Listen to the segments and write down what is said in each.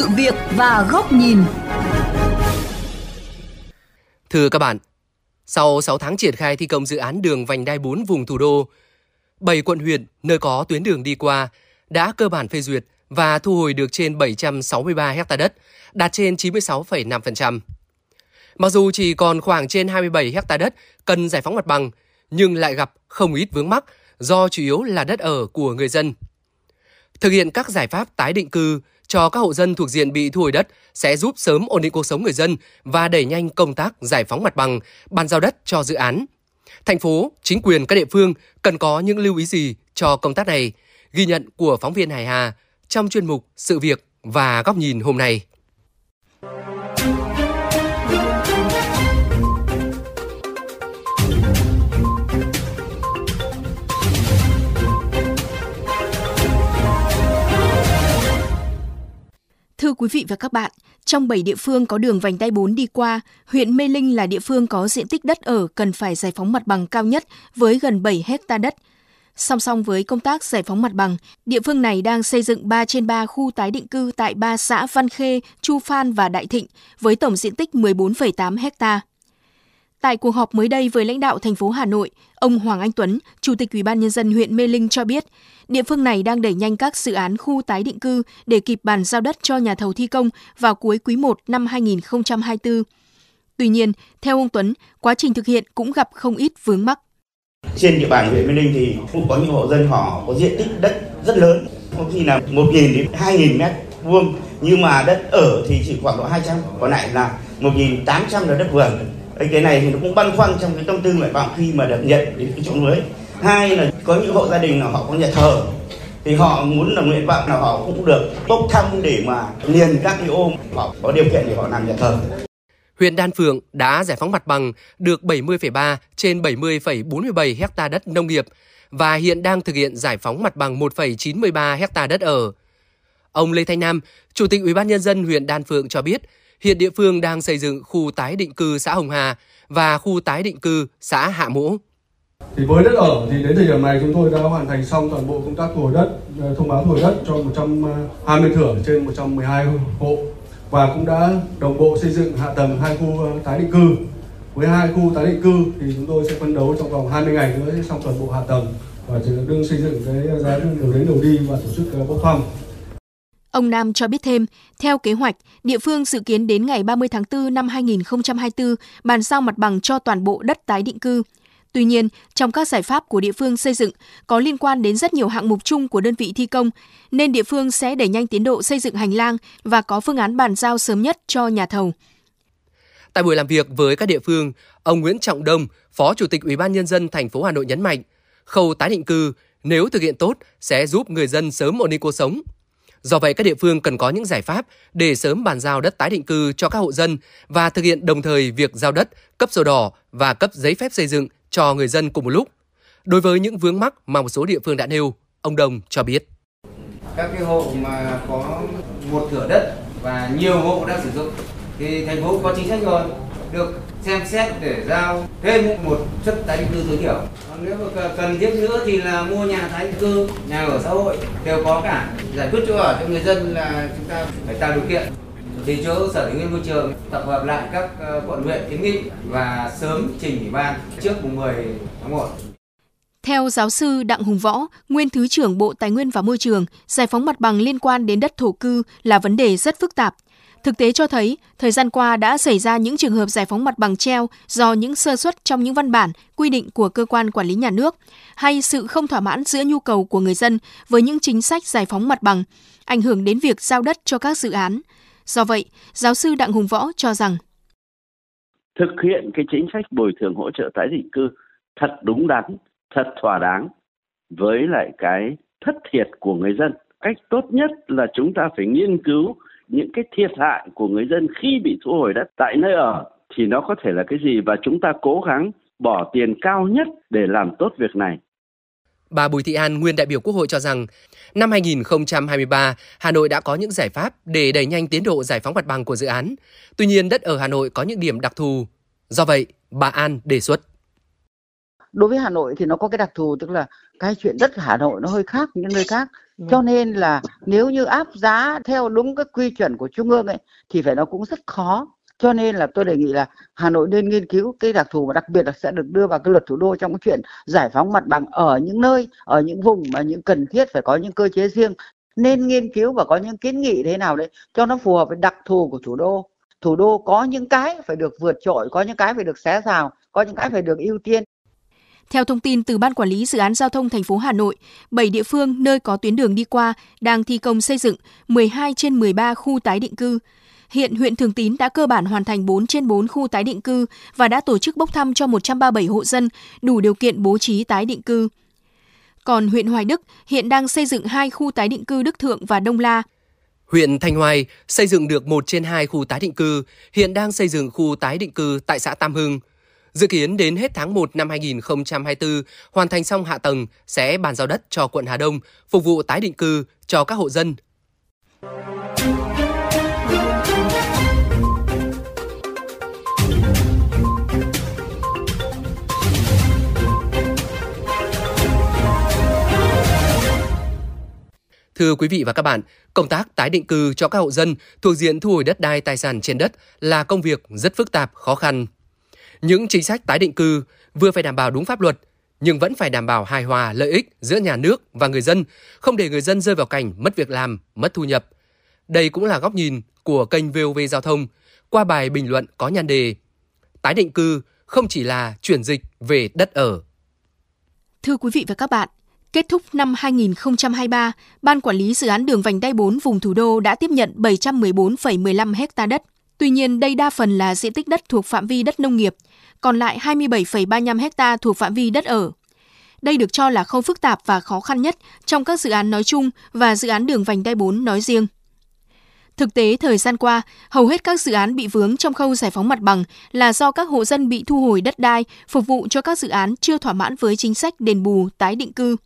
sự việc và góc nhìn. Thưa các bạn, sau 6 tháng triển khai thi công dự án đường vành đai 4 vùng thủ đô, 7 quận huyện nơi có tuyến đường đi qua đã cơ bản phê duyệt và thu hồi được trên 763 ha đất, đạt trên 96,5%. Mặc dù chỉ còn khoảng trên 27 ha đất cần giải phóng mặt bằng, nhưng lại gặp không ít vướng mắc do chủ yếu là đất ở của người dân. Thực hiện các giải pháp tái định cư cho các hộ dân thuộc diện bị thu hồi đất sẽ giúp sớm ổn định cuộc sống người dân và đẩy nhanh công tác giải phóng mặt bằng, bàn giao đất cho dự án. Thành phố, chính quyền các địa phương cần có những lưu ý gì cho công tác này? Ghi nhận của phóng viên Hải Hà trong chuyên mục Sự việc và góc nhìn hôm nay. Thưa quý vị và các bạn, trong 7 địa phương có đường vành đai 4 đi qua, huyện Mê Linh là địa phương có diện tích đất ở cần phải giải phóng mặt bằng cao nhất với gần 7 hecta đất. Song song với công tác giải phóng mặt bằng, địa phương này đang xây dựng 3 trên 3 khu tái định cư tại 3 xã Văn Khê, Chu Phan và Đại Thịnh với tổng diện tích 14,8 hecta. Tại cuộc họp mới đây với lãnh đạo thành phố Hà Nội, ông Hoàng Anh Tuấn, Chủ tịch Ủy ban nhân dân huyện Mê Linh cho biết, địa phương này đang đẩy nhanh các dự án khu tái định cư để kịp bàn giao đất cho nhà thầu thi công vào cuối quý 1 năm 2024. Tuy nhiên, theo ông Tuấn, quá trình thực hiện cũng gặp không ít vướng mắc. Trên địa bàn huyện Mê Linh thì cũng có những hộ dân họ có diện tích đất rất lớn, có khi là 1.000 đến 2.000 mét vuông, nhưng mà đất ở thì chỉ khoảng độ 200, còn lại là 1.800 là đất vườn cái này thì nó cũng băn khoăn trong cái tâm tư nguyện vọng khi mà được nhận đến cái chỗ mới. Hai là có những hộ gia đình nào họ có nhà thờ thì họ muốn là nguyện vọng nào họ cũng được bốc thăm để mà liền các cái ôm. Họ có điều kiện để họ làm nhà thờ. Huyện Đan Phượng đã giải phóng mặt bằng được 70,3 trên 70,47 hecta đất nông nghiệp và hiện đang thực hiện giải phóng mặt bằng 1,93 hecta đất ở. Ông Lê Thanh Nam, Chủ tịch Ủy ban nhân dân huyện Đan Phượng cho biết, hiện địa phương đang xây dựng khu tái định cư xã Hồng Hà và khu tái định cư xã Hạ Mũ. Thì với đất ở thì đến thời điểm này chúng tôi đã hoàn thành xong toàn bộ công tác thu hồi đất, ờ, thông báo thu hồi đất cho 120 ờ, thửa trên 112 hộ và cũng đã đồng bộ xây dựng hạ tầng hai khu ờ, tái định cư. Với hai khu tái định cư thì chúng tôi sẽ phấn đấu trong vòng 20 ngày nữa sẽ xong toàn bộ hạ tầng và đương xây dựng cái giá đường đến đầu đi và tổ chức bốc thăm. Ông Nam cho biết thêm, theo kế hoạch, địa phương dự kiến đến ngày 30 tháng 4 năm 2024 bàn giao mặt bằng cho toàn bộ đất tái định cư. Tuy nhiên, trong các giải pháp của địa phương xây dựng có liên quan đến rất nhiều hạng mục chung của đơn vị thi công, nên địa phương sẽ đẩy nhanh tiến độ xây dựng hành lang và có phương án bàn giao sớm nhất cho nhà thầu. Tại buổi làm việc với các địa phương, ông Nguyễn Trọng Đông, Phó Chủ tịch Ủy ban nhân dân thành phố Hà Nội nhấn mạnh, khâu tái định cư nếu thực hiện tốt sẽ giúp người dân sớm ổn định cuộc sống, Do vậy, các địa phương cần có những giải pháp để sớm bàn giao đất tái định cư cho các hộ dân và thực hiện đồng thời việc giao đất, cấp sổ đỏ và cấp giấy phép xây dựng cho người dân cùng một lúc. Đối với những vướng mắc mà một số địa phương đã nêu, ông Đồng cho biết. Các cái hộ mà có một thửa đất và nhiều hộ đang sử dụng thì thành phố có chính sách rồi được xem xét để giao thêm một suất tái định cư tối thiểu. Còn nếu mà cần thiết nữa thì là mua nhà tái định cư, nhà ở xã hội đều có cả. Giải quyết chỗ ở cho người dân là chúng ta phải tạo điều kiện thì chỗ sở tài nguyên môi trường tập hợp lại các ờ, quận huyện kiến nghị và sớm trình ủy ban trước mùng 10 tháng 1. Theo giáo sư Đặng Hùng Võ, nguyên Thứ trưởng Bộ Tài nguyên và Môi trường, giải phóng mặt bằng liên quan đến đất thổ cư là vấn đề rất phức tạp. Thực tế cho thấy, thời gian qua đã xảy ra những trường hợp giải phóng mặt bằng treo do những sơ suất trong những văn bản, quy định của cơ quan quản lý nhà nước hay sự không thỏa mãn giữa nhu cầu của người dân với những chính sách giải phóng mặt bằng, ảnh hưởng đến việc giao đất cho các dự án. Do vậy, giáo sư Đặng Hùng Võ cho rằng thực hiện cái chính sách bồi thường hỗ trợ tái định cư thật đúng đắn, thật thỏa đáng với lại cái thất thiệt của người dân. Cách tốt nhất là chúng ta phải nghiên cứu những cái thiệt hại của người dân khi bị thu hồi đất tại nơi ở thì nó có thể là cái gì và chúng ta cố gắng bỏ tiền cao nhất để làm tốt việc này. Bà Bùi Thị An, nguyên đại biểu Quốc hội cho rằng, năm 2023, Hà Nội đã có những giải pháp để đẩy nhanh tiến độ giải phóng mặt bằng của dự án. Tuy nhiên, đất ở Hà Nội có những điểm đặc thù. Do vậy, bà An đề xuất. đối với Hà Nội thì nó có cái đặc thù tức là cái chuyện đất Hà Nội nó hơi khác những nơi khác cho nên là nếu như áp giá theo đúng cái quy chuẩn của trung ương ấy thì phải nó cũng rất khó. Cho nên là tôi đề nghị là Hà Nội nên nghiên cứu cái đặc thù và đặc biệt là sẽ được đưa vào cái luật thủ đô trong cái chuyện giải phóng mặt bằng ở những nơi ở những vùng mà những cần thiết phải có những cơ chế riêng. Nên nghiên cứu và có những kiến nghị thế nào đấy cho nó phù hợp với đặc thù của thủ đô. Thủ đô có những cái phải được vượt trội có những cái phải được xé rào có những cái phải được ưu tiên theo thông tin từ Ban Quản lý Dự án Giao thông thành phố Hà Nội, 7 địa phương nơi có tuyến đường đi qua đang thi công xây dựng 12 trên 13 khu tái định cư. Hiện huyện Thường Tín đã cơ bản hoàn thành 4 trên 4 khu tái định cư và đã tổ chức bốc thăm cho 137 hộ dân đủ điều kiện bố trí tái định cư. Còn huyện Hoài Đức hiện đang xây dựng hai khu tái định cư Đức Thượng và Đông La. Huyện Thanh Hoài xây dựng được 1 trên 2 khu tái định cư, hiện đang xây dựng khu tái định cư tại xã Tam Hưng. Dự kiến đến hết tháng 1 năm 2024, hoàn thành xong hạ tầng sẽ bàn giao đất cho quận Hà Đông, phục vụ tái định cư cho các hộ dân. Thưa quý vị và các bạn, công tác tái định cư cho các hộ dân thuộc diện thu hồi đất đai tài sản trên đất là công việc rất phức tạp, khó khăn. Những chính sách tái định cư vừa phải đảm bảo đúng pháp luật, nhưng vẫn phải đảm bảo hài hòa lợi ích giữa nhà nước và người dân, không để người dân rơi vào cảnh mất việc làm, mất thu nhập. Đây cũng là góc nhìn của kênh VOV Giao thông qua bài bình luận có nhan đề Tái định cư không chỉ là chuyển dịch về đất ở. Thưa quý vị và các bạn, Kết thúc năm 2023, Ban Quản lý Dự án đường vành đai 4 vùng thủ đô đã tiếp nhận 714,15 hecta đất. Tuy nhiên, đây đa phần là diện tích đất thuộc phạm vi đất nông nghiệp, còn lại 27,35 hecta thuộc phạm vi đất ở. Đây được cho là khâu phức tạp và khó khăn nhất trong các dự án nói chung và dự án đường vành đai 4 nói riêng. Thực tế, thời gian qua, hầu hết các dự án bị vướng trong khâu giải phóng mặt bằng là do các hộ dân bị thu hồi đất đai phục vụ cho các dự án chưa thỏa mãn với chính sách đền bù, tái định cư.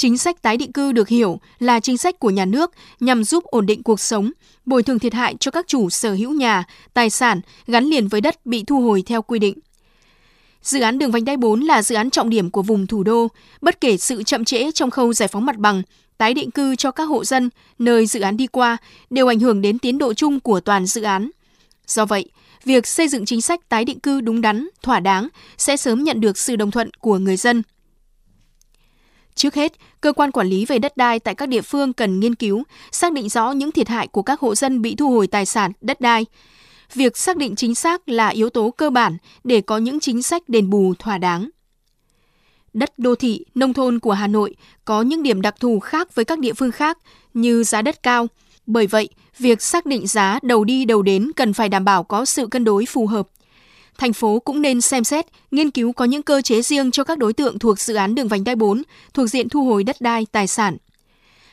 Chính sách tái định cư được hiểu là chính sách của nhà nước nhằm giúp ổn định cuộc sống, bồi thường thiệt hại cho các chủ sở hữu nhà, tài sản gắn liền với đất bị thu hồi theo quy định. Dự án đường vành đai 4 là dự án trọng điểm của vùng thủ đô, bất kể sự chậm trễ trong khâu giải phóng mặt bằng, tái định cư cho các hộ dân nơi dự án đi qua đều ảnh hưởng đến tiến độ chung của toàn dự án. Do vậy, việc xây dựng chính sách tái định cư đúng đắn, thỏa đáng sẽ sớm nhận được sự đồng thuận của người dân. Trước hết, cơ quan quản lý về đất đai tại các địa phương cần nghiên cứu, xác định rõ những thiệt hại của các hộ dân bị thu hồi tài sản, đất đai. Việc xác định chính xác là yếu tố cơ bản để có những chính sách đền bù thỏa đáng. Đất đô thị, nông thôn của Hà Nội có những điểm đặc thù khác với các địa phương khác như giá đất cao. Bởi vậy, việc xác định giá đầu đi đầu đến cần phải đảm bảo có sự cân đối phù hợp thành phố cũng nên xem xét, nghiên cứu có những cơ chế riêng cho các đối tượng thuộc dự án đường vành đai 4, thuộc diện thu hồi đất đai, tài sản.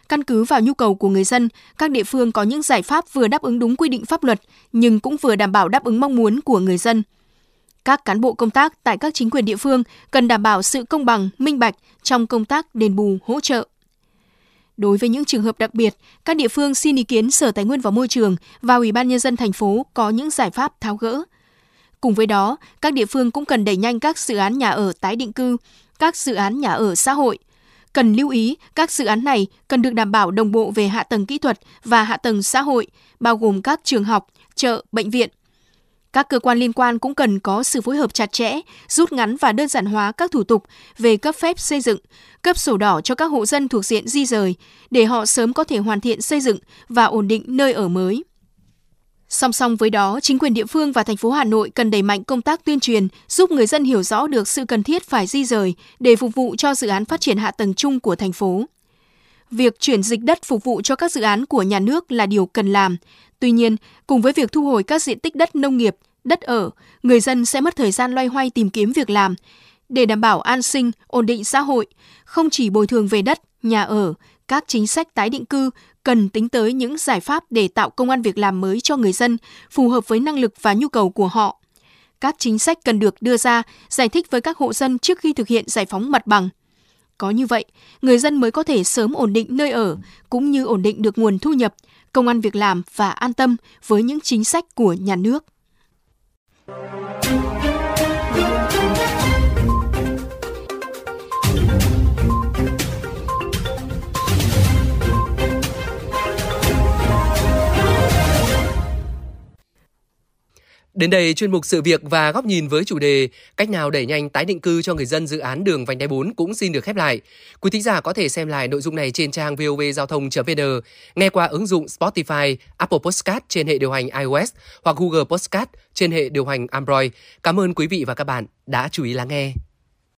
Căn cứ vào nhu cầu của người dân, các địa phương có những giải pháp vừa đáp ứng đúng quy định pháp luật, nhưng cũng vừa đảm bảo đáp ứng mong muốn của người dân. Các cán bộ công tác tại các chính quyền địa phương cần đảm bảo sự công bằng, minh bạch trong công tác đền bù, hỗ trợ. Đối với những trường hợp đặc biệt, các địa phương xin ý kiến Sở Tài nguyên và Môi trường và Ủy ban nhân dân thành phố có những giải pháp tháo gỡ, Cùng với đó, các địa phương cũng cần đẩy nhanh các dự án nhà ở tái định cư, các dự án nhà ở xã hội. Cần lưu ý, các dự án này cần được đảm bảo đồng bộ về hạ tầng kỹ thuật và hạ tầng xã hội, bao gồm các trường học, chợ, bệnh viện. Các cơ quan liên quan cũng cần có sự phối hợp chặt chẽ, rút ngắn và đơn giản hóa các thủ tục về cấp phép xây dựng, cấp sổ đỏ cho các hộ dân thuộc diện di rời để họ sớm có thể hoàn thiện xây dựng và ổn định nơi ở mới. Song song với đó, chính quyền địa phương và thành phố Hà Nội cần đẩy mạnh công tác tuyên truyền, giúp người dân hiểu rõ được sự cần thiết phải di rời để phục vụ cho dự án phát triển hạ tầng chung của thành phố. Việc chuyển dịch đất phục vụ cho các dự án của nhà nước là điều cần làm. Tuy nhiên, cùng với việc thu hồi các diện tích đất nông nghiệp, đất ở, người dân sẽ mất thời gian loay hoay tìm kiếm việc làm. Để đảm bảo an sinh, ổn định xã hội, không chỉ bồi thường về đất, nhà ở, các chính sách tái định cư cần tính tới những giải pháp để tạo công an việc làm mới cho người dân, phù hợp với năng lực và nhu cầu của họ. Các chính sách cần được đưa ra, giải thích với các hộ dân trước khi thực hiện giải phóng mặt bằng. Có như vậy, người dân mới có thể sớm ổn định nơi ở, cũng như ổn định được nguồn thu nhập, công an việc làm và an tâm với những chính sách của nhà nước. Đến đây, chuyên mục sự việc và góc nhìn với chủ đề cách nào đẩy nhanh tái định cư cho người dân dự án đường vành đai 4 cũng xin được khép lại. Quý thính giả có thể xem lại nội dung này trên trang vovgiao thông.vn, nghe qua ứng dụng Spotify, Apple Podcast trên hệ điều hành iOS hoặc Google Podcast trên hệ điều hành Android. Cảm ơn quý vị và các bạn đã chú ý lắng nghe.